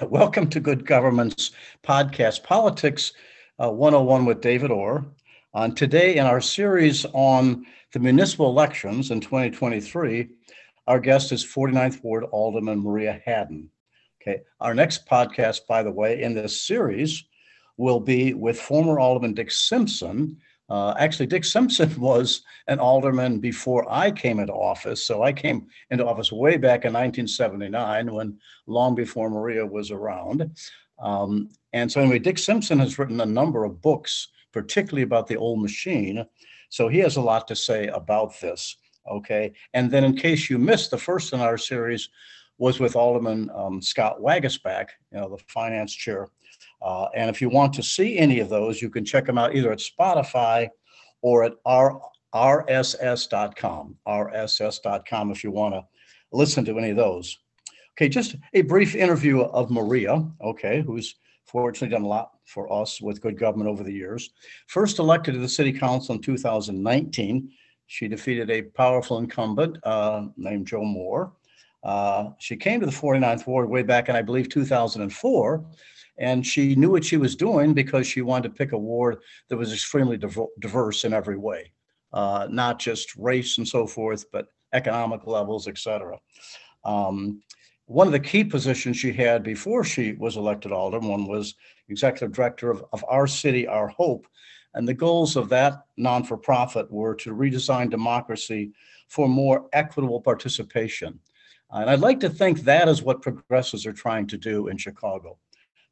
Welcome to Good Government's podcast, Politics uh, 101 with David Orr. Uh, today, in our series on the municipal elections in 2023, our guest is 49th Ward Alderman Maria Hadden. Okay, our next podcast, by the way, in this series will be with former Alderman Dick Simpson, uh, actually, Dick Simpson was an alderman before I came into office. So I came into office way back in 1979, when long before Maria was around. Um, and so, anyway, Dick Simpson has written a number of books, particularly about the old machine. So he has a lot to say about this. Okay. And then, in case you missed, the first in our series was with Alderman um, Scott Waguespack, you know, the finance chair uh, and if you want to see any of those, you can check them out either at Spotify or at r- rss.com, rss.com if you want to listen to any of those. Okay, just a brief interview of Maria, okay, who's fortunately done a lot for us with good government over the years. First elected to the city council in 2019, she defeated a powerful incumbent uh, named Joe Moore. Uh, she came to the 49th Ward way back in, I believe, 2004 and she knew what she was doing because she wanted to pick a ward that was extremely diverse in every way, uh, not just race and so forth, but economic levels, et cetera. Um, one of the key positions she had before she was elected alderman was executive director of, of Our City, Our Hope. And the goals of that non for profit were to redesign democracy for more equitable participation. Uh, and I'd like to think that is what progressives are trying to do in Chicago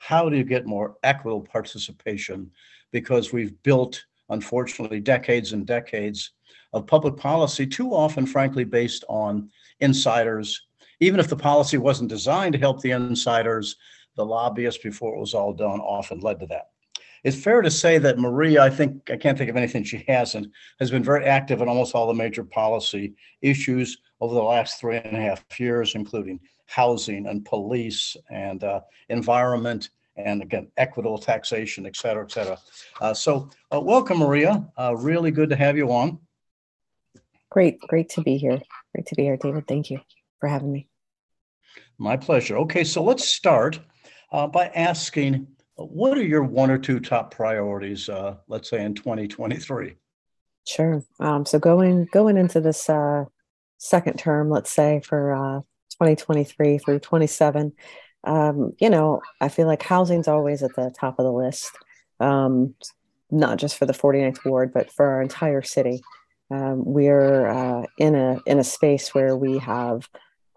how do you get more equitable participation? Because we've built, unfortunately, decades and decades of public policy, too often, frankly, based on insiders. Even if the policy wasn't designed to help the insiders, the lobbyists, before it was all done, often led to that. It's fair to say that Maria, I think, I can't think of anything she hasn't, has been very active in almost all the major policy issues over the last three and a half years, including housing and police and uh, environment and again equitable taxation, et cetera, et cetera. Uh, so uh, welcome, Maria. Uh, really good to have you on. Great, great to be here. Great to be here, David. Thank you for having me. My pleasure. Okay, so let's start uh, by asking, what are your one or two top priorities? Uh, let's say in 2023. Sure. Um, so going going into this uh, second term, let's say for uh, 2023 through 27. Um, you know, I feel like housing's always at the top of the list, um, not just for the 49th ward, but for our entire city. Um, we're uh, in a in a space where we have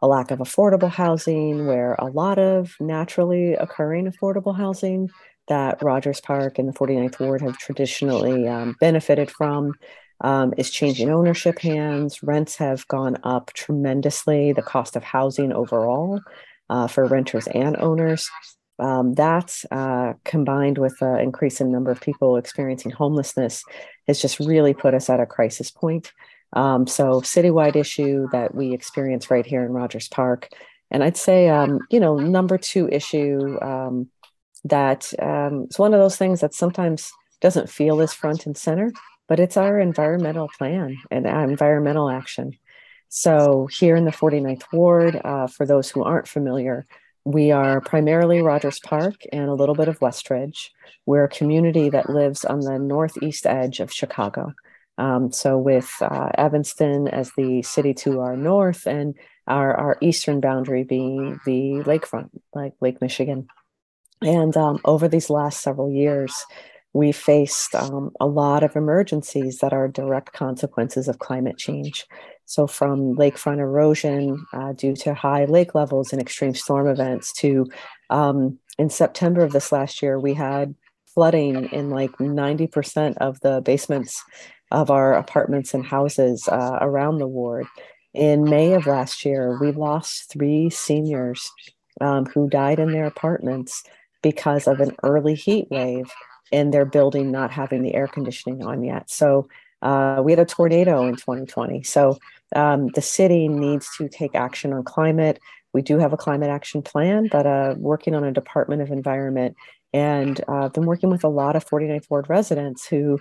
a lack of affordable housing, where a lot of naturally occurring affordable housing that Rogers Park and the 49th ward have traditionally um, benefited from um, is changing ownership hands. Rents have gone up tremendously, the cost of housing overall uh, for renters and owners. Um, that uh, combined with an increase in number of people experiencing homelessness has just really put us at a crisis point. Um, so, citywide issue that we experience right here in Rogers Park. And I'd say, um, you know, number two issue um, that um, it's one of those things that sometimes doesn't feel as front and center, but it's our environmental plan and environmental action. So, here in the 49th Ward, uh, for those who aren't familiar, we are primarily Rogers Park and a little bit of Westridge. We're a community that lives on the northeast edge of Chicago. Um, so, with uh, Evanston as the city to our north and our, our eastern boundary being the lakefront, like Lake Michigan. And um, over these last several years, we faced um, a lot of emergencies that are direct consequences of climate change. So, from lakefront erosion uh, due to high lake levels and extreme storm events, to um, in September of this last year, we had flooding in like 90% of the basements of our apartments and houses uh, around the ward. In May of last year, we lost three seniors um, who died in their apartments because of an early heat wave in their building not having the air conditioning on yet. So uh, we had a tornado in 2020. So um, the city needs to take action on climate. we do have a climate action plan, but uh, working on a Department of Environment. And uh, I've been working with a lot of 49th Ward residents who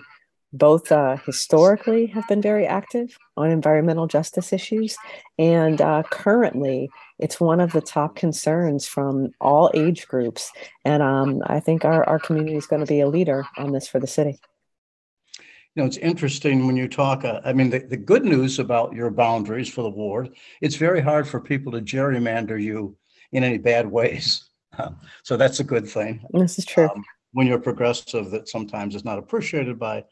both uh, historically have been very active on environmental justice issues. And uh, currently, it's one of the top concerns from all age groups. And um, I think our, our community is going to be a leader on this for the city. You know, it's interesting when you talk. Uh, I mean, the, the good news about your boundaries for the ward, it's very hard for people to gerrymander you in any bad ways. so that's a good thing. This is true. Um, when you're progressive, that sometimes is not appreciated by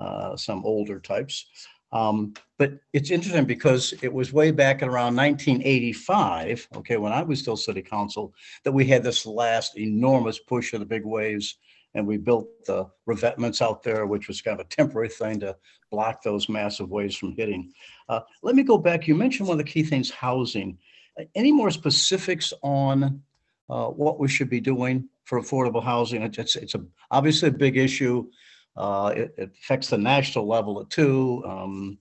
uh, some older types. Um, but it's interesting because it was way back in around 1985, okay, when I was still city council, that we had this last enormous push of the big waves and we built the revetments out there, which was kind of a temporary thing to block those massive waves from hitting. Uh, let me go back. You mentioned one of the key things, housing. Any more specifics on uh, what we should be doing for affordable housing? It's it's a obviously a big issue. Uh, it, it, affects the national level too. Um,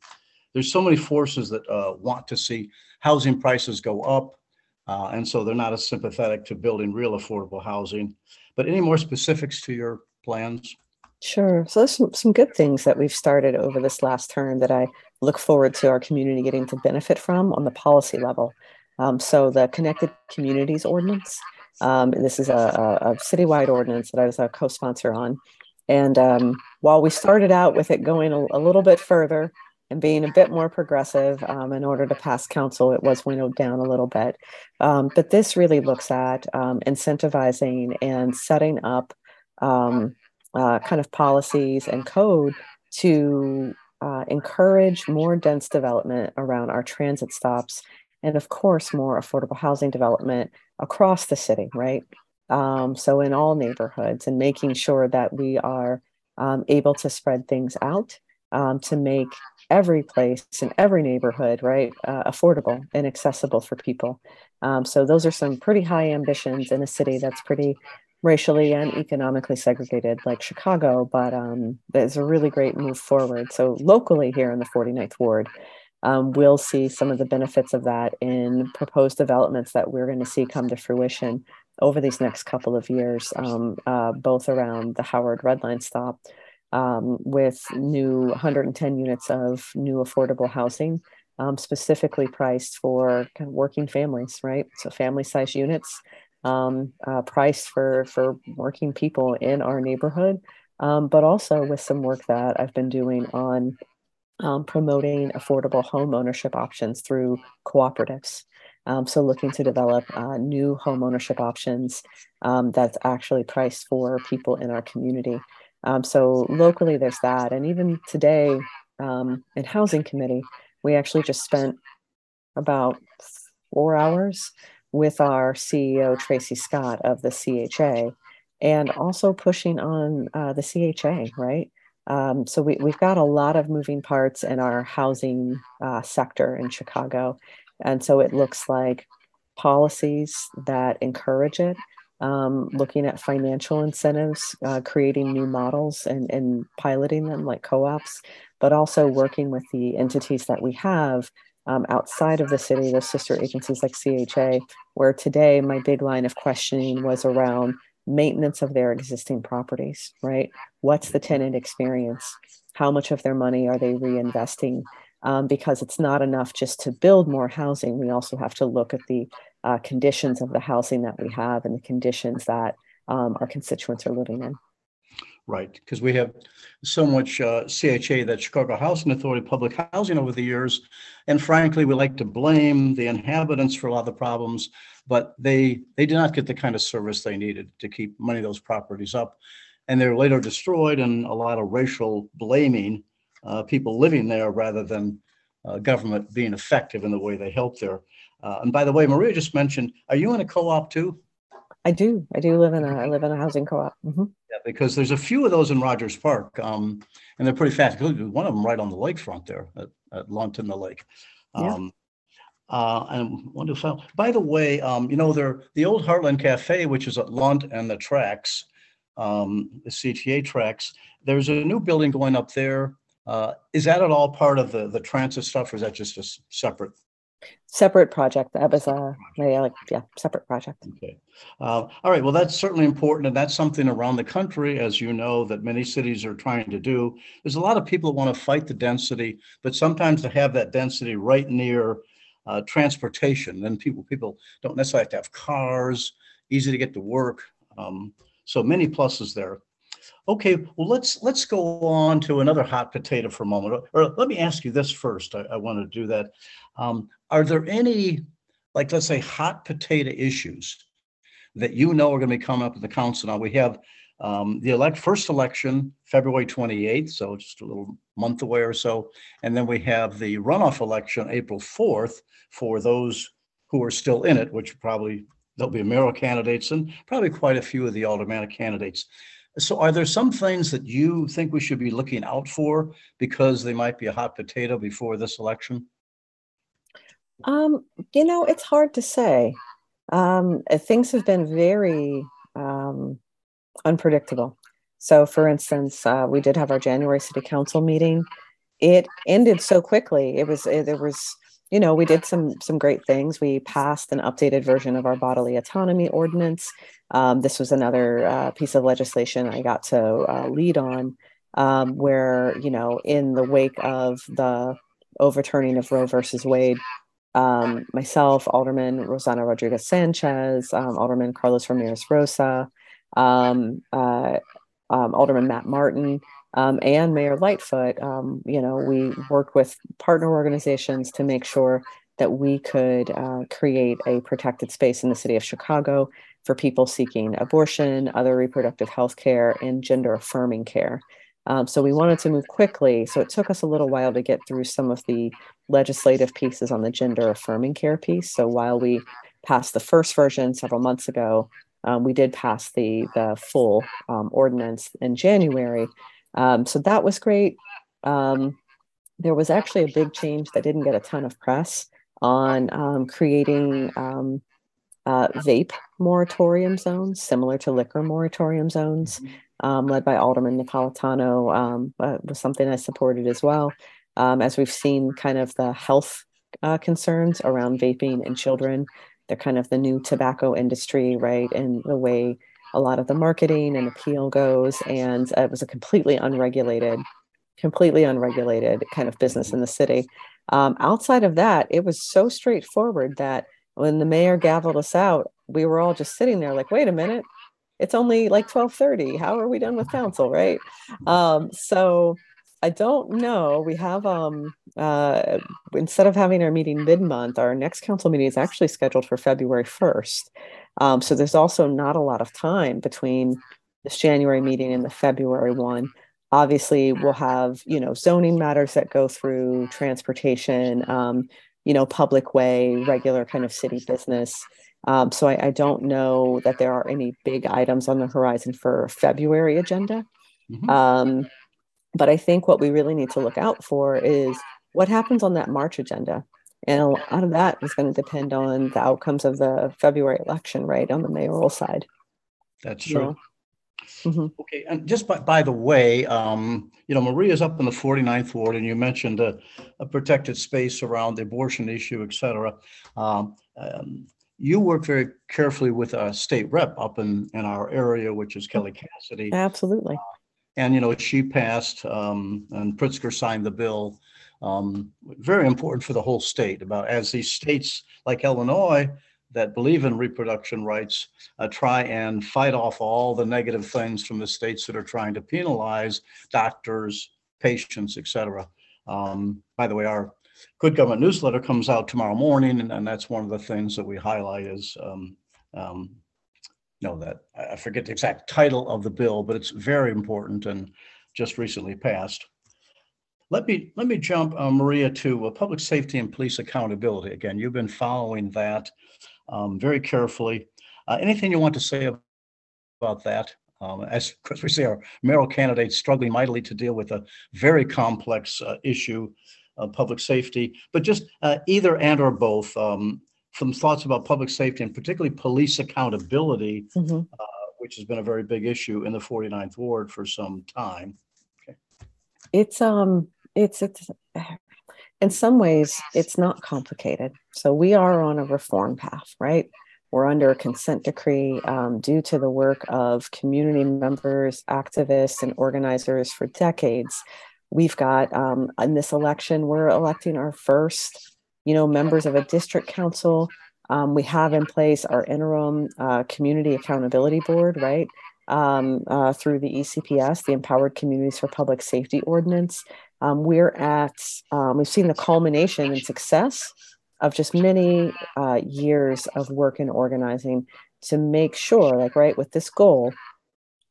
there's so many forces that uh, want to see housing prices go up. Uh, and so they're not as sympathetic to building real affordable housing. But any more specifics to your plans? Sure. So there's some, some good things that we've started over this last term that I look forward to our community getting to benefit from on the policy level. Um, so the Connected Communities Ordinance, um, this is a, a, a, citywide ordinance that I was a co-sponsor on. And um, while we started out with it going a, a little bit further, and being a bit more progressive um, in order to pass council. It was winnowed down a little bit. Um, but this really looks at um, incentivizing and setting up um, uh, kind of policies and code to uh, encourage more dense development around our transit stops and, of course, more affordable housing development across the city, right? Um, so, in all neighborhoods, and making sure that we are um, able to spread things out to make every place in every neighborhood, right, uh, affordable and accessible for people. Um, so those are some pretty high ambitions in a city that's pretty racially and economically segregated like Chicago, but um, it's a really great move forward. So locally here in the 49th Ward, um, we'll see some of the benefits of that in proposed developments that we're going to see come to fruition over these next couple of years, um, uh, both around the Howard Red Line stop, um, with new 110 units of new affordable housing, um, specifically priced for kind of working families, right? So family size units um, uh, priced for for working people in our neighborhood, um, but also with some work that I've been doing on um, promoting affordable home ownership options through cooperatives. Um, so looking to develop uh, new home ownership options um, that's actually priced for people in our community. Um, so locally, there's that. And even today um, in Housing Committee, we actually just spent about four hours with our CEO, Tracey Scott of the CHA, and also pushing on uh, the CHA, right? Um, so we, we've got a lot of moving parts in our housing uh, sector in Chicago. And so it looks like policies that encourage it, um, looking at financial incentives, uh, creating new models and, and piloting them like co ops, but also working with the entities that we have um, outside of the city, the sister agencies like CHA, where today my big line of questioning was around maintenance of their existing properties, right? What's the tenant experience? How much of their money are they reinvesting? Um, because it's not enough just to build more housing. We also have to look at the uh, conditions of the housing that we have and the conditions that um, our constituents are living in. Right, because we have so much uh, CHA, that Chicago Housing Authority, public housing over the years, and frankly, we like to blame the inhabitants for a lot of the problems, but they they did not get the kind of service they needed to keep many of those properties up, and they're later destroyed, and a lot of racial blaming uh, people living there rather than uh, government being effective in the way they help there. Uh, and by the way, Maria just mentioned, are you in a co-op too? I do. I do live in a I live in a housing co-op. Mm-hmm. Yeah, because there's a few of those in Rogers Park, um, and they're pretty fast. One of them right on the lakefront there at, at in the Lake. Um, yeah. Uh, and wonderful. By the way, um, you know, there the old Heartland Cafe, which is at Lunt and the tracks, um, the CTA tracks. There's a new building going up there. Uh, is that at all part of the the transit stuff, or is that just a separate separate project. That was a yeah, like yeah, separate project. Okay. Uh, all right. Well, that's certainly important, and that's something around the country, as you know, that many cities are trying to do. There's a lot of people that want to fight the density, but sometimes to have that density right near uh, transportation, then people people don't necessarily have to have cars, easy to get to work. Um, so many pluses there. Okay, well let's let's go on to another hot potato for a moment. Or let me ask you this first. I, I want to do that. Um, are there any, like let's say, hot potato issues that you know are going to be coming up at the council? Now we have um, the elect first election February 28th, so just a little month away or so, and then we have the runoff election April 4th for those who are still in it, which probably there'll be mayoral candidates and probably quite a few of the aldermanic candidates. So are there some things that you think we should be looking out for because they might be a hot potato before this election? Um, you know, it's hard to say. Um, things have been very um, unpredictable. So, for instance, uh, we did have our January City Council meeting. It ended so quickly. It was it, there was you know we did some some great things. We passed an updated version of our bodily autonomy ordinance. Um, this was another uh, piece of legislation I got to uh, lead on, um, where you know in the wake of the overturning of Roe versus Wade, um, myself, Alderman Rossana Rodriguez Sanchez, um, Alderman Carlos Ramirez Rosa, um, uh, um, Alderman Matt Martin, um, and Mayor Lightfoot. Um, you know, we worked with partner organizations to make sure that we could uh, create a protected space in the city of Chicago for people seeking abortion, other reproductive health care, and gender affirming care. Um, so we wanted to move quickly. So it took us a little while to get through some of the legislative pieces on the gender affirming care piece. So while we passed the first version several months ago, um, we did pass the the full um, ordinance in January. Um, so that was great. Um, there was actually a big change that didn't get a ton of press on um, creating um, uh, vape moratorium zones, similar to liquor moratorium zones. Mm-hmm um, led by Alderman Napolitano, um, was something I supported as well. Um, as we've seen, kind of the health uh, concerns around vaping and children, they're kind of the new tobacco industry, right? And the way a lot of the marketing and appeal goes, and it was a completely unregulated, completely unregulated kind of business in the city. Um, outside of that, it was so straightforward that when the mayor gavelled us out, we were all just sitting there like, wait a minute, it's only like 1230 how are we done with council? Right? Um, so i don't know. We have um uh, instead of having our meeting mid-month our next council meeting is actually scheduled for february 1st um, so there's also not a lot of time between this january meeting and the february one obviously we'll have you know zoning matters that go through transportation um, you know public way regular kind of city business um, so I, I, don't know that there are any big items on the horizon for February agenda. Mm-hmm. Um, but I think what we really need to look out for is what happens on that March agenda. And a lot of that is going to depend on the outcomes of the February election, right, on the mayoral side. That's true. Mm-hmm. Okay, and just by, by the way, um, you know, Maria's up in the 49th ward, and you mentioned a, a protected space around the abortion issue, et cetera. Um, um, you work very carefully with a state rep up in, in our area, which is Kelly Cassidy. Absolutely. Uh, and, you know, she passed um, and Pritzker signed the bill. Um, very important for the whole state about as these states like Illinois that believe in reproduction rights uh, try and fight off all the negative things from the states that are trying to penalize doctors, patients, etc. Um, by the way, our Good Government newsletter comes out tomorrow morning, and, and that's one of the things that we highlight is, um, um, know, that I forget the exact title of the bill, but it's very important and just recently passed. Let me let me jump, uh, Maria, to uh, public safety and police accountability. Again, you've been following that um, very carefully. Uh, anything you want to say about that? Um, as, as we see, our mayoral candidates struggling mightily to deal with a very complex uh, issue uh, public safety, but just uh, either and or both. Um, some thoughts about public safety and particularly police accountability, mm-hmm. uh, which has been a very big issue in the 49th ward for some time. Okay. It's um, it's it's in some ways, it's not complicated. So we are on a reform path, right? We're under a consent decree um, due to the work of community members, activists, and organizers for decades. We've got um, in this election, we're electing our first, you know, members of a district council. Um, we have in place our interim uh, community accountability board, right? Um, uh, through the ECPS, the Empowered Communities for Public Safety Ordinance. Um, we're at, um, we've seen the culmination and success of just many uh, years of work and organizing to make sure, like, right, with this goal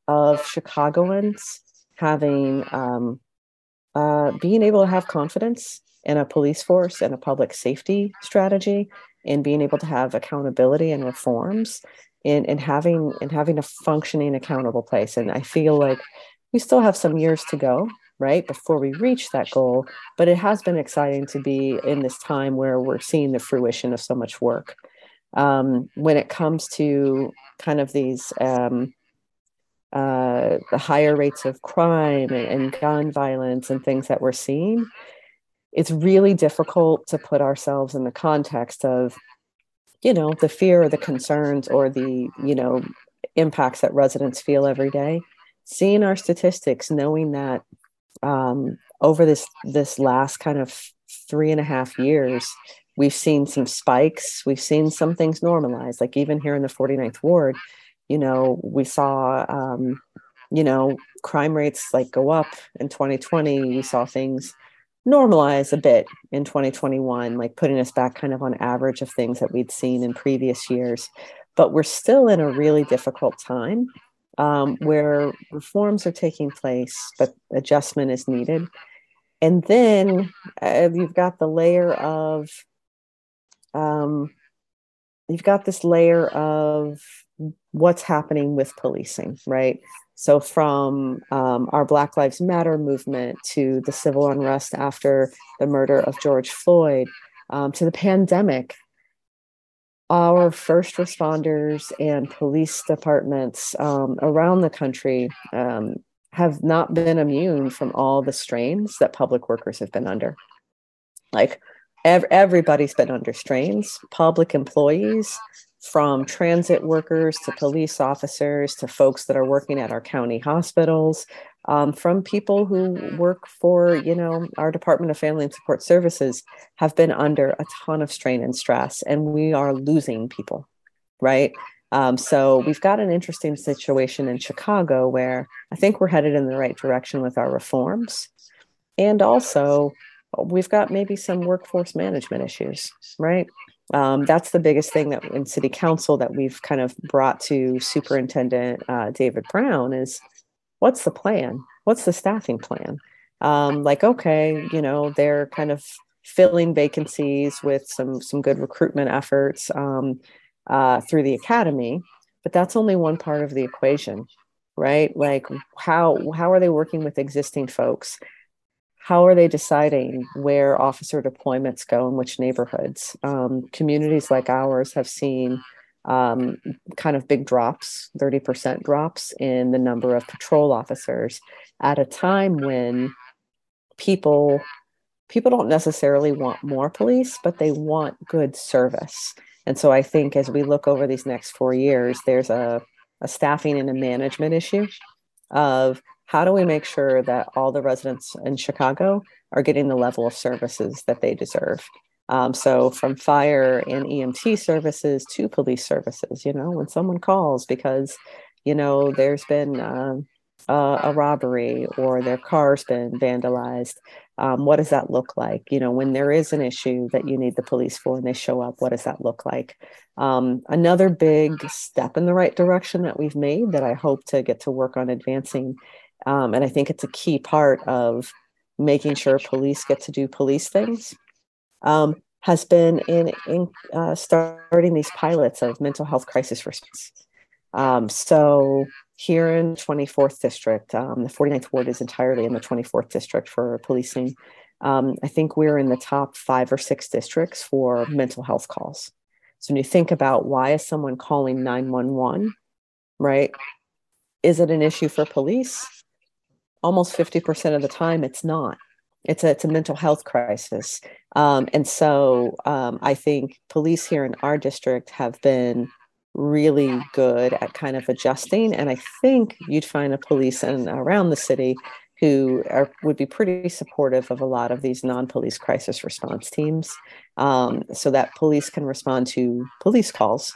of Chicagoans having, um, uh, being able to have confidence in a police force and a public safety strategy and being able to have accountability and reforms and, and having and having a functioning accountable place. And i feel like we still have some years to go right before we reach that goal but it has been exciting to be in this time where we're seeing the fruition of so much work. Um, when it comes to kind of these um, uh, the higher rates of crime and, and gun violence and things that we're seeing it's really difficult to put ourselves in the context of you know the fear or the concerns or the you know impacts that residents feel every day. Seeing our statistics knowing that um, over this this last kind of three and a half years we've seen some spikes. We've seen some things normalize. Like even here in the 49th ward you know we saw um, you know crime rates like go up in 2020 we saw things normalize a bit in 2021 like putting us back kind of on average of things that we'd seen in previous years. But we're still in a really difficult time um, where reforms are taking place, but adjustment is needed. And then uh, you've got the layer of, um, you've got this layer of what's happening with policing, right? So, from um, our Black Lives Matter movement to the civil unrest after the murder of George Floyd um, to the pandemic our first responders and police departments um, around the country um, have not been immune from all the strains that public workers have been under. Like ev- everybody's been under strains, public employees, from transit workers to police officers to folks that are working at our county hospitals, um, from people who work for, you know, our Department of Family and Support Services have been under a ton of strain and stress, and we are losing people, right? Um, so we've got an interesting situation in Chicago where I think we're headed in the right direction with our reforms. And also, we've got maybe some workforce management issues, right? Um, that's the biggest thing that in city council that we've kind of brought to Superintendent uh, David Brown is what's the plan? What's the staffing plan? Um, like, okay, you know, they're kind of filling vacancies with some some good recruitment efforts um, uh, through the academy, but that's only one part of the equation, right? Like, how how are they working with existing folks? How are they deciding where officer deployments go in which neighborhoods? Um, communities like ours have seen um, kind of big drops, 30% drops in the number of patrol officers at a time when people people don't necessarily want more police, but they want good service. And so I think as we look over these next four years, there's a, a staffing and a management issue of how do we make sure that all the residents in Chicago are getting the level of services that they deserve? Um, so from fire and EMT services to police services, you know, when someone calls because, you know, there's been a, a, robbery or their car's been vandalized, um, what does that look like? You know, when there is an issue that you need the police for and they show up, what does that look like? Um, another big step in the right direction that we've made that I hope to get to work on advancing, um, and I think it's a key part of making sure police get to do police things um, has been in, in uh, starting these pilots of mental health crisis response. Um, so here in 24th district, um, the 49th ward is entirely in the 24th district for policing. Um, I think we're in the top five or six districts for mental health calls. So when you think about why is someone calling 911, right? Is it an issue for police? Almost 50% of the time, it's not it's a it's a mental health crisis, um, and so um, I think police here in our district have been really good at kind of adjusting, and I think you'd find a police and around the city who are, would be pretty supportive of a lot of these non-police crisis response teams. Um, so that police can respond to police calls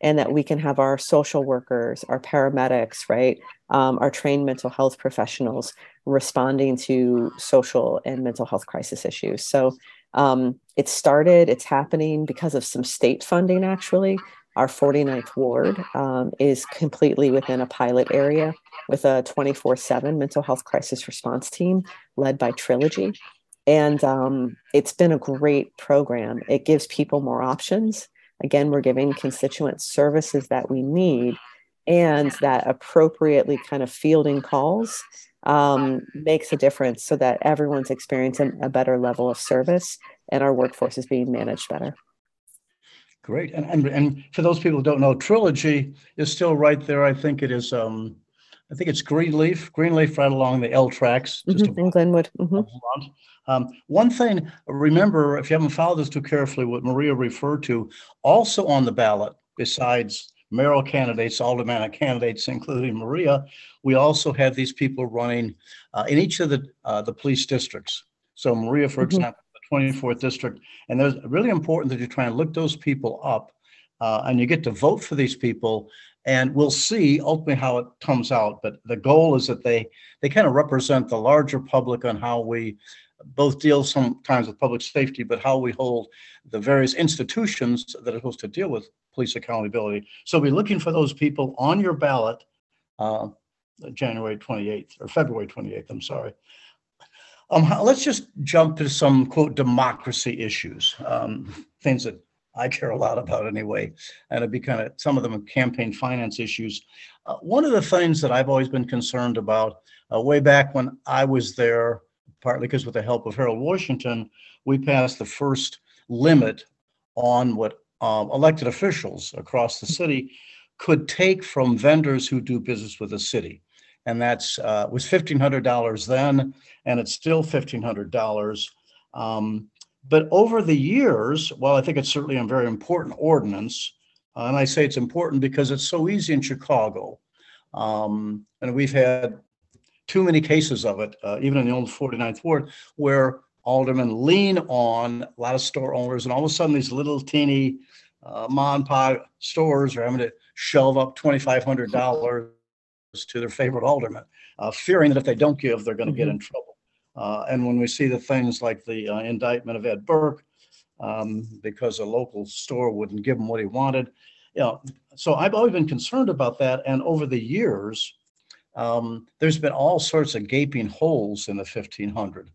and that we can have our social workers our paramedics right? Um, our trained mental health professionals responding to social and mental health crisis issues so um, it started it's happening because of some state funding actually our 49th ward um, is completely within a pilot area with a 24 7 mental health crisis response team led by Trilogy. And um, it's been a great program. It gives people more options. Again, we're giving constituents services that we need and that appropriately kind of fielding calls um, makes a difference so that everyone's experiencing a better level of service and our workforce is being managed better. Great. And, and, and for those people who don't know, Trilogy is still right there. I think it is um, I think it's Greenleaf, Greenleaf right along the L tracks. Just mm-hmm, in Glenwood. Mm-hmm. Um, one thing, remember, if you haven't followed this too carefully, what Maria referred to, also on the ballot, besides mayoral candidates, alderman candidates, including Maria, we also have these people running uh, in each of the uh, the police districts. So Maria, for mm-hmm. example, the 24th district, and there's really important that you try and look those people up, uh, and you get to vote for these people and we'll see ultimately how it comes out but the goal is that they they kind of represent the larger public on how we both deal sometimes with public safety but how we hold the various institutions that are supposed to deal with police accountability so we're looking for those people on your ballot uh, january 28th or february 28th i'm sorry um, let's just jump to some quote democracy issues um, things that I care a lot about anyway. And it'd be kind of some of them campaign finance issues. Uh, one of the things that I've always been concerned about, uh, way back when I was there, partly because with the help of Harold Washington, we passed the first limit on what um, elected officials across the city could take from vendors who do business with the city. And that's uh, was fifteen hundred dollars then, and it's still fifteen hundred dollars. Um, but over the years, well, I think it's certainly a very important ordinance, uh, and I say it's important because it's so easy in Chicago, um, and we've had too many cases of it, uh, even in the old 49th ward, where aldermen lean on a lot of store owners, and all of a sudden these little teeny uh, mom and pop stores are having to shelve up $2,500 to their favorite alderman, uh, fearing that if they don't give, they're going to mm-hmm. get in trouble. Uh, and when we see the things like the uh, indictment of Ed Burke, um, because a local store wouldn't give him what he wanted, you know, so I've always been concerned about that. And over the years, um, there's been all sorts of gaping holes in the 1500.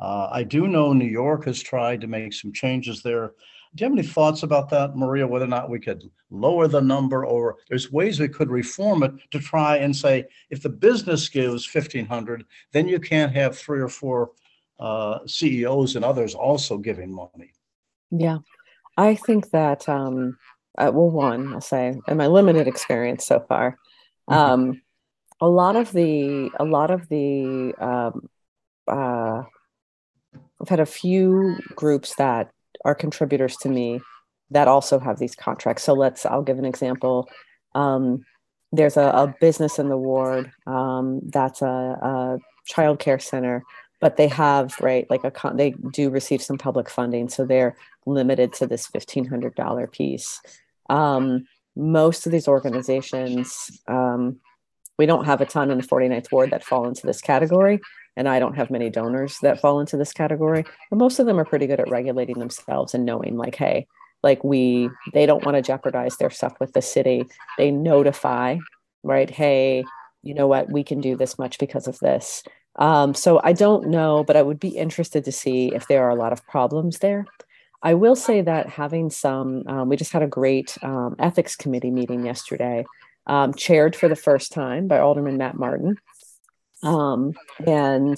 Uh, I do know New York has tried to make some changes there do you have any thoughts about that, Maria, whether or not we could lower the number or there's ways we could reform it to try and say, if the business gives 1500, then you can't have three or four uh, CEOs and others also giving money. Yeah, I think that, um, uh, well, one, I'll say, in my limited experience so far, mm-hmm. um, a lot of the, a lot of the, um, uh, I've had a few groups that are contributors to me that also have these contracts. So let's, I'll give an example. Um, there's a, a, business in the ward um, that's a, a child care center, but they have, right, like a, con- they do receive some public funding. So they're limited to this $1,500 piece. Um, most of these organizations, um, we don't have a ton in the 49th ward that fall into this category and I don't have many donors that fall into this category, but most of them are pretty good at regulating themselves and knowing like, hey, like we they don't want to jeopardize their stuff with the city. They notify, right? Hey, you know what, we can do this much because of this. Um, so I don't know, but I would be interested to see if there are a lot of problems there. I will say that having some, um, we just had a great um, ethics committee meeting yesterday, um, chaired for the first time by Alderman Matt Martin. Um, and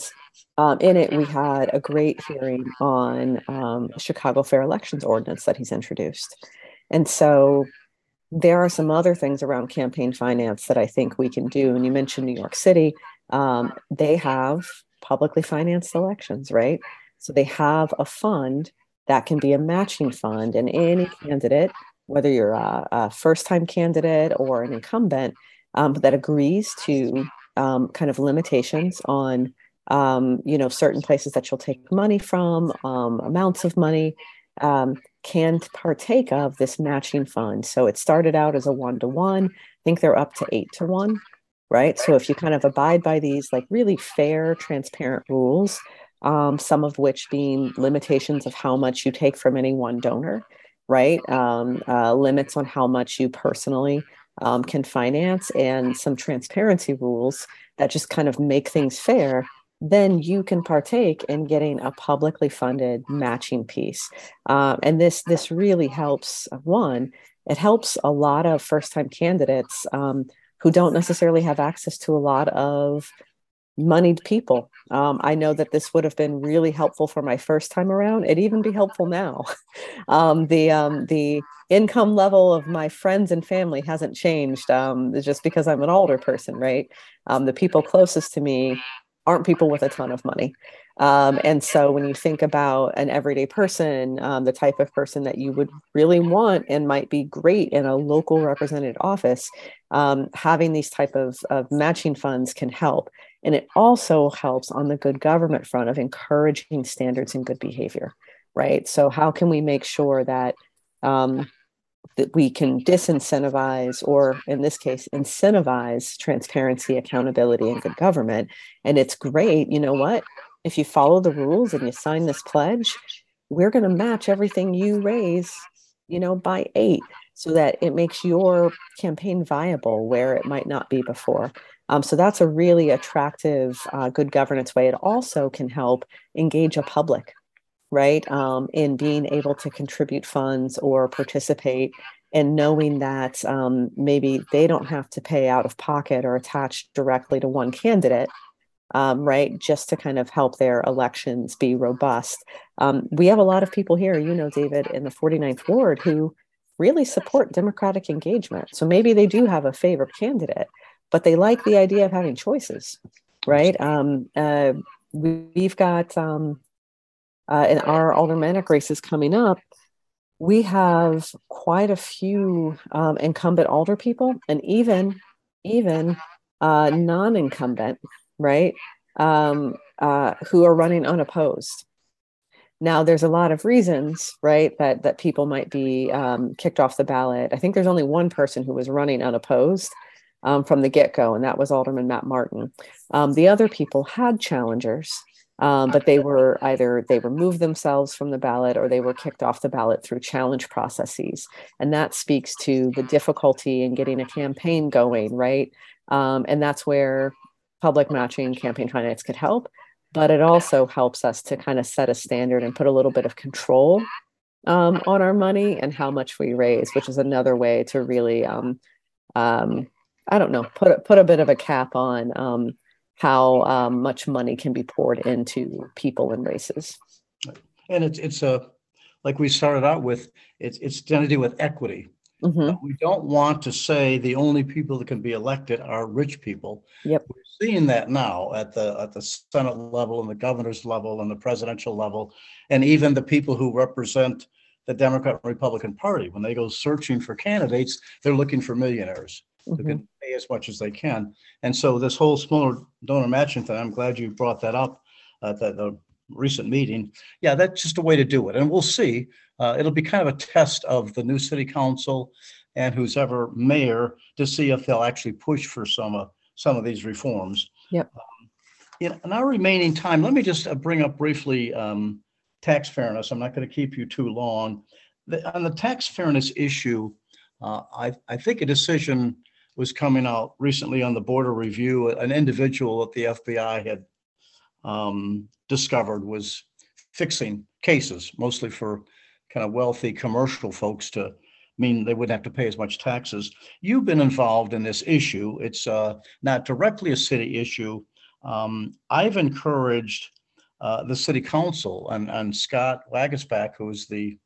um, in it, we had a great hearing on um, Chicago Fair Elections Ordinance that he's introduced. And so there are some other things around campaign finance that I think we can do. And you mentioned New York City. Um, they have publicly financed elections, right? So they have a fund that can be a matching fund, and any candidate, whether you're a, a first time candidate or an incumbent, um, that agrees to um, kind of limitations on um, you know certain places that you'll take money from um, amounts of money um, can partake of this matching fund. So it started out as a one to one. I think they're up to eight to one right? So if you kind of abide by these like really fair transparent rules um, some of which being limitations of how much you take from any one donor right? Um, uh, limits on how much you personally um, can finance and some transparency rules that just kind of make things fair then you can partake in getting a publicly funded matching piece. Um, and this this really helps one it helps a lot of first time candidates um, who don't necessarily have access to a lot of moneyed people. Um, I know that this would have been really helpful for my first time around. It'd even be helpful now. um, the um, the income level of my friends and family hasn't changed um, just because I'm an older person, right? Um, the people closest to me aren't people with a ton of money. Um, and so when you think about an everyday person, the type of person that you would really want and might be great in a local represented office, having these type of, of matching funds can help. And it also helps on the good government front of encouraging standards and good behavior, right? So how can we make sure that um, that we can disincentivize or in this case incentivize transparency accountability and good government? And it's great you know what? If you follow the rules and you sign this pledge we're going to match everything you raise you know by eight so that it makes your campaign viable where it might not be before um, so that's a really attractive uh, good governance way it also can help engage a public right? Um, in being able to contribute funds or participate and knowing that um, maybe they don't have to pay out of pocket or attach directly to one candidate. Um, right, just to kind of help their elections be robust. Um, we have a lot of people here, you know, David, in the 49th Ward who really support Democratic engagement. So maybe they do have a favorite candidate, but they like the idea of having choices, right? Um, uh, we, have got um, uh, in our aldermanic races coming up, we have quite a few um, incumbent alder people and even even uh, non-incumbent, right, um, uh, who are running unopposed. Now, there's a lot of reasons, right, that that people might be um, kicked off the ballot. I think there's only one person who was running unopposed um, from the get-go, and that was Alderman Matt Martin. Um, the other people had challengers, um, but they were either they removed themselves from the ballot or they were kicked off the ballot through challenge processes and that speaks to the difficulty in getting a campaign going right um, and that's where public matching campaign finance could help but it also helps us to kind of set a standard and put a little bit of control um, on our money and how much we raise which is another way to really um, um, I don't know, put a, put a bit of a cap on um, how um, much money can be poured into people and races. And it's it's a like we started out with it's it's going to do with equity. Mm-hmm. We don't want to say the only people that can be elected are rich people. Yep. We're seeing that now at the at the Senate level and the governor's level and the presidential level, and even the people who represent the Democrat and Republican Party. When they go searching for candidates, they're looking for millionaires mm-hmm. pay as much as they can. And so this whole smaller donor matching thing, I'm glad you brought that up at the, the recent meeting. Yeah, that's just a way to do it. And we'll see. Uh, it'll be kind of a test of the new city council and who's ever mayor to see if they'll actually push for some of some of these reforms. Yep. Um, in, in our remaining time, let me just uh, bring up briefly um, tax fairness. I'm not going to keep you too long. The, on the tax fairness issue, uh, I, I think a decision was coming out recently on the board of review. An individual that the FBI had um, discovered was fixing cases, mostly for kind of wealthy commercial folks to mean they wouldn't have to pay as much taxes. You've been involved in this issue. It's uh, not directly a city issue. Um, I've encouraged uh, the city council and, and Scott Waguespack, who is the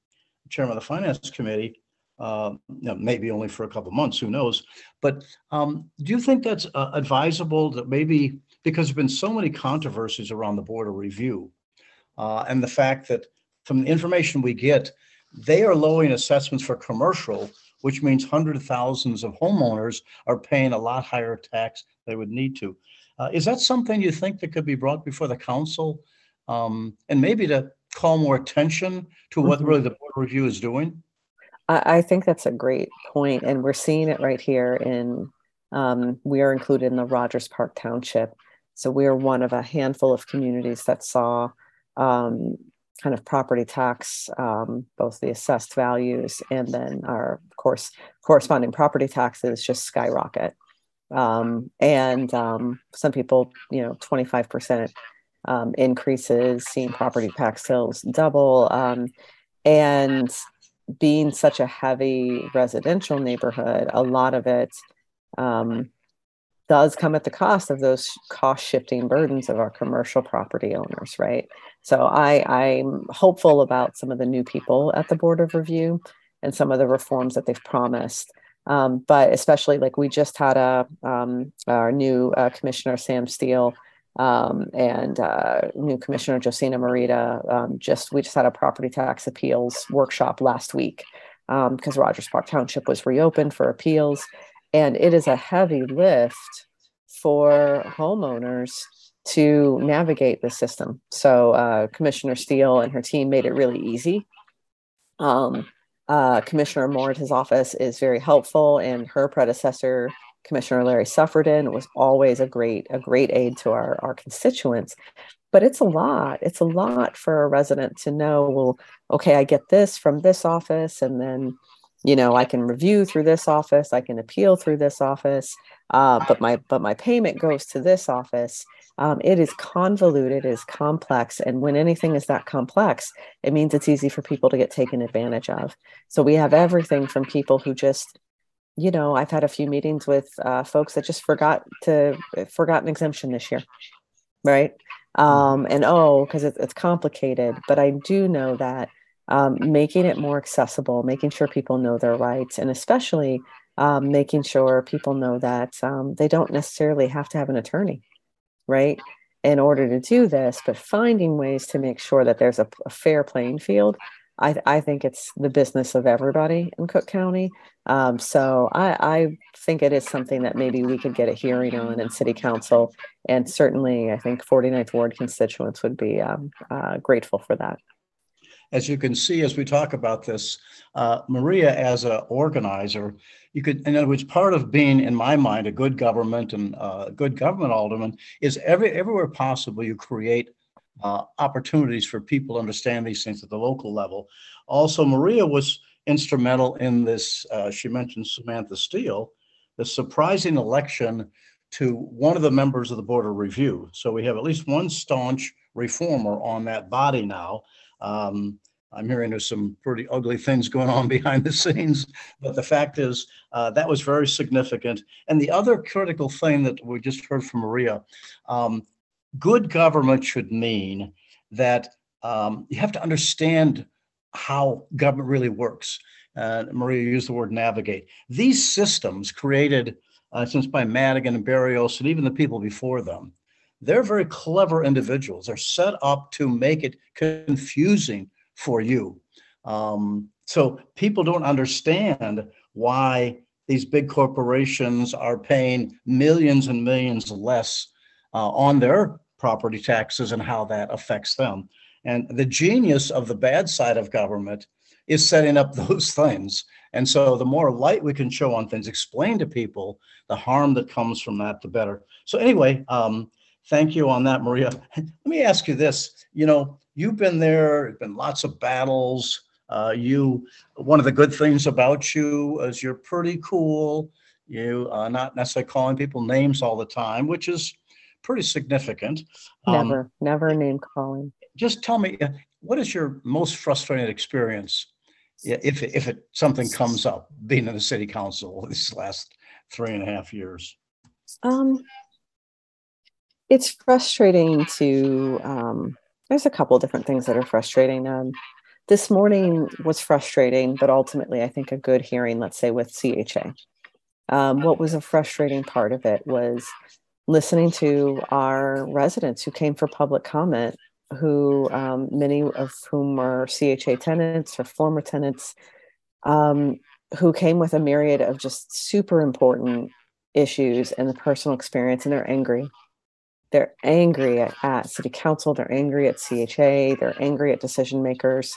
chairman of the finance committee, uh, maybe only for a couple months, who knows? But um, do you think that's uh, advisable that maybe because there's been so many controversies around the board of review, uh, and the fact that from the information we get, they are lowering assessments for commercial, which means hundreds of thousands of homeowners are paying a lot higher tax they would need to. Uh, is that something you think that could be brought before the council, um, and maybe to call more attention to what Mhm. really the board of review is doing? I, I think that's a great point, and we're seeing it right here in. Um, we are included in the Rogers Park Township, so we are one of a handful of communities that saw um, kind of property tax, um, both the assessed values and then our, of course, corresponding property taxes just skyrocket. Um, and um, some people, you know, twenty five percent um, increases, seeing property tax sales double, um, and being such a heavy residential neighborhood, a lot of it um, does come at the cost of those cost shifting burdens of our commercial property owners, right? So I, I'm hopeful about some of the new people at the Board of Review and some of the reforms that they've promised. Um, but especially like we just had a um, our new uh, commissioner Sam Steele um, and uh, new commissioner Josina Morita. Um, just we just had a property tax appeals workshop last week because Rogers Park Township was reopened for appeals, and it is a heavy lift for homeowners to navigate the system. So uh, Commissioner Steele and her team made it really easy. Um, uh, Commissioner Moore office is very helpful, and her predecessor, Commissioner Larry Suffredin, was always a great a great aid to our our constituents. But it's a lot. It's a lot for a resident to know. Well, okay, I get this from this office, and then you know I can review through this office. I can appeal through this office, uh, but my but my payment goes to this office. Um, it is convoluted, it is complex. And when anything is that complex, it means it's easy for people to get taken advantage of. So we have everything from people who just, you know, I've had a few meetings with uh, folks that just forgot to forgot an exemption this year, right? Um, and oh, because it, it's complicated. But I do know that um, making it more accessible, making sure people know their rights, and especially um, making sure people know that um, they don't necessarily have to have an attorney right in order to do this but finding ways to make sure that there's a, a fair playing field I, I, think it's the business of everybody in cook county. Um, so I, I, think it is something that maybe we could get a hearing on in city council. And certainly i think 49th ward constituents would be um, uh, grateful for that. As you can see as we talk about this uh, maria as an organizer you could in other words part of being in my mind a good government and uh, good government alderman is every everywhere possible you create uh, opportunities for people to understand these things at the local level. Also maria was instrumental in this uh, she mentioned samantha steele the surprising election to one of the members of the board of review. So we have at least one staunch reformer on that body now. Um, I'm hearing there's some pretty ugly things going on behind the scenes, but the fact is uh, that was very significant. And the other critical thing that we just heard from Maria, um, good government should mean that um, you have to understand how government really works. Uh, Maria used the word navigate. These systems created uh, since by Madigan and Berrios and even the people before them, they're very clever individuals. They're set up to make it confusing for you. Um, so people don't understand why these big corporations are paying millions and millions less uh, on their property taxes and how that affects them. And the genius of the bad side of government is setting up those things. And so the more light we can show on things, explain to people the harm that comes from that, the better. So anyway, um, thank you on that, Maria. Let me ask you this. You know, you've been there, been lots of battles. Uh, you, one of the good things about you is you're pretty cool. You are not necessarily calling people names all the time, which is pretty significant. Um, never, never name calling. Just tell me, uh, what is your most frustrating experience if if it something comes up being in the city council these last three and a half years? Um, it's frustrating to um, there's a couple different things that are frustrating. Um, this morning was frustrating, but ultimately, I think a good hearing, let's say with CHA. Um, what was a frustrating part of it was listening to our residents who came for public comment, who um, many of whom are CHA tenants or former tenants, um, who came with a myriad of just super important issues and the personal experience, and they're angry. They're angry at, at city council, they're angry at CHA, they're angry at decision makers,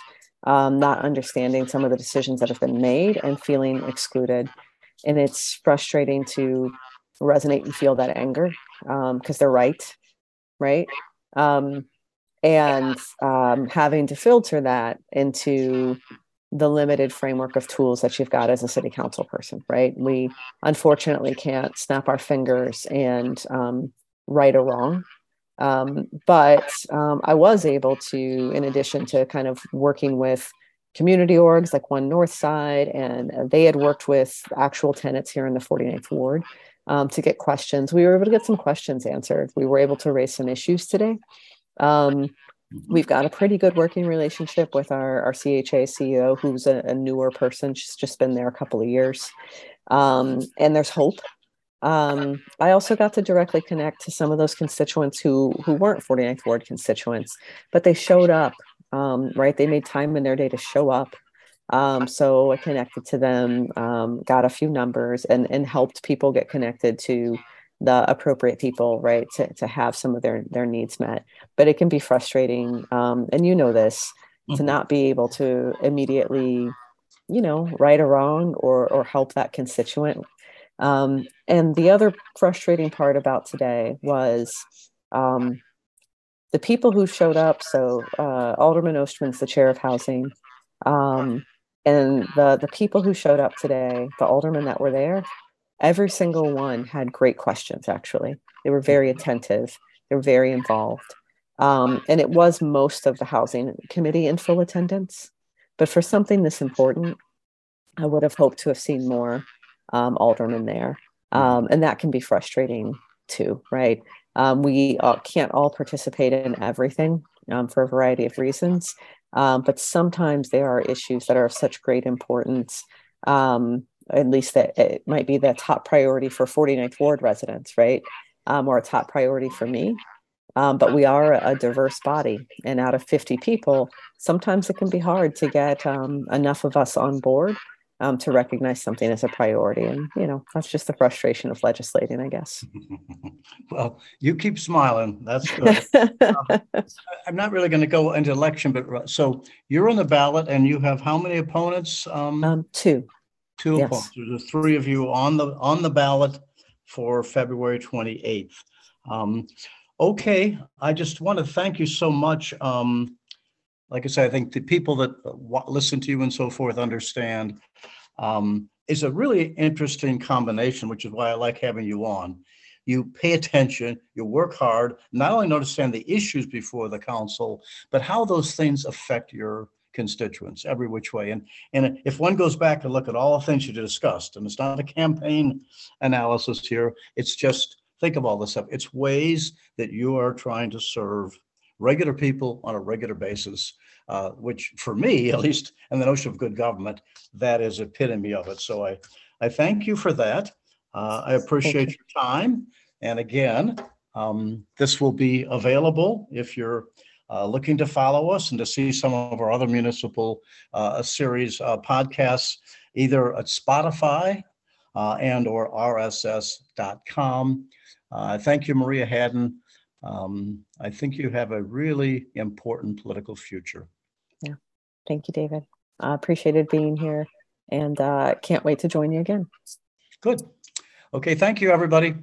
um, not understanding some of the decisions that have been made and feeling excluded. And it's frustrating to resonate and feel that anger because um, they're right, right? Um, and um, having to filter that into the limited framework of tools that you've got as a city council person, right? We unfortunately can't snap our fingers and um, right or wrong. Um, but um, I was able to, in addition to kind of working with community orgs like One North Side, and they had worked with actual tenants here in the 49th Ward um, to get questions. We were able to get some questions answered. We were able to raise some issues today. Um, Mm-hmm. We've got a pretty good working relationship with our, our CHA CEO, who's a, a newer person. She's just been there a couple of years. Um, and there's hope. Um, I also got to directly connect to some of those constituents who who weren't 49th Ward constituents, but they showed up, um, right? They made time in their day to show up. Um, so I connected to them, um, got a few numbers, and and helped people get connected to the appropriate people right to, to have some of their their needs met but it can be frustrating um, and you know this mm-hmm. to not be able to immediately you know right or wrong or or help that constituent um, and the other frustrating part about today was um, the people who showed up so uh, alderman osterman's the chair of housing um, and the the people who showed up today the aldermen that were there every single one had great questions actually. They were very attentive. They were very involved. Um, and it was most of the housing committee in full attendance. But for something this important i would have hoped to have seen more um, aldermen there. Um, and that can be frustrating too right? Um, we all, can't all participate in everything um, for a variety of reasons um, but sometimes there are issues that are of such great importance um, at least that it might be the top priority for 49th Ward residents, right? Um, or a top priority for me. Um, but we are a diverse body, and out of 50 people, sometimes it can be hard to get um, enough of us on board um, to recognize something as a priority. And, you know, that's just the frustration of legislating, I guess. well, you keep smiling. That's good. um, I'm not really going to go into election, but so you're on the ballot and you have how many opponents? Um, um two two yes. opponents. There's three of you on the on the ballot for February 28th. Um, okay, I just want to thank you so much. Um, like I said, I think the people that listen to you and so forth understand um, is a really interesting combination, which is why I like having you on. You pay attention, you work hard, not only understand the issues before the council, but how those things affect your constituents every which way. And, and if one goes back and look at all the things you discussed, and it's not a campaign analysis here, it's just think of all this stuff. It's ways that you are trying to serve regular people on a regular basis, uh, which for me, at least in the notion of good government, that is epitome of it. So I, I thank you for that. Uh, I appreciate you. your time. And again, um, this will be available if you're uh, looking to follow us and to see some of our other municipal uh, series uh, podcasts, either at Spotify uh, and or rss.com. Uh, thank you, Maria Hadden. Um, I think you have a really important political future. Thank you, David. I appreciated being here and uh, can't wait to join you again. Good. Okay. Thank you, everybody.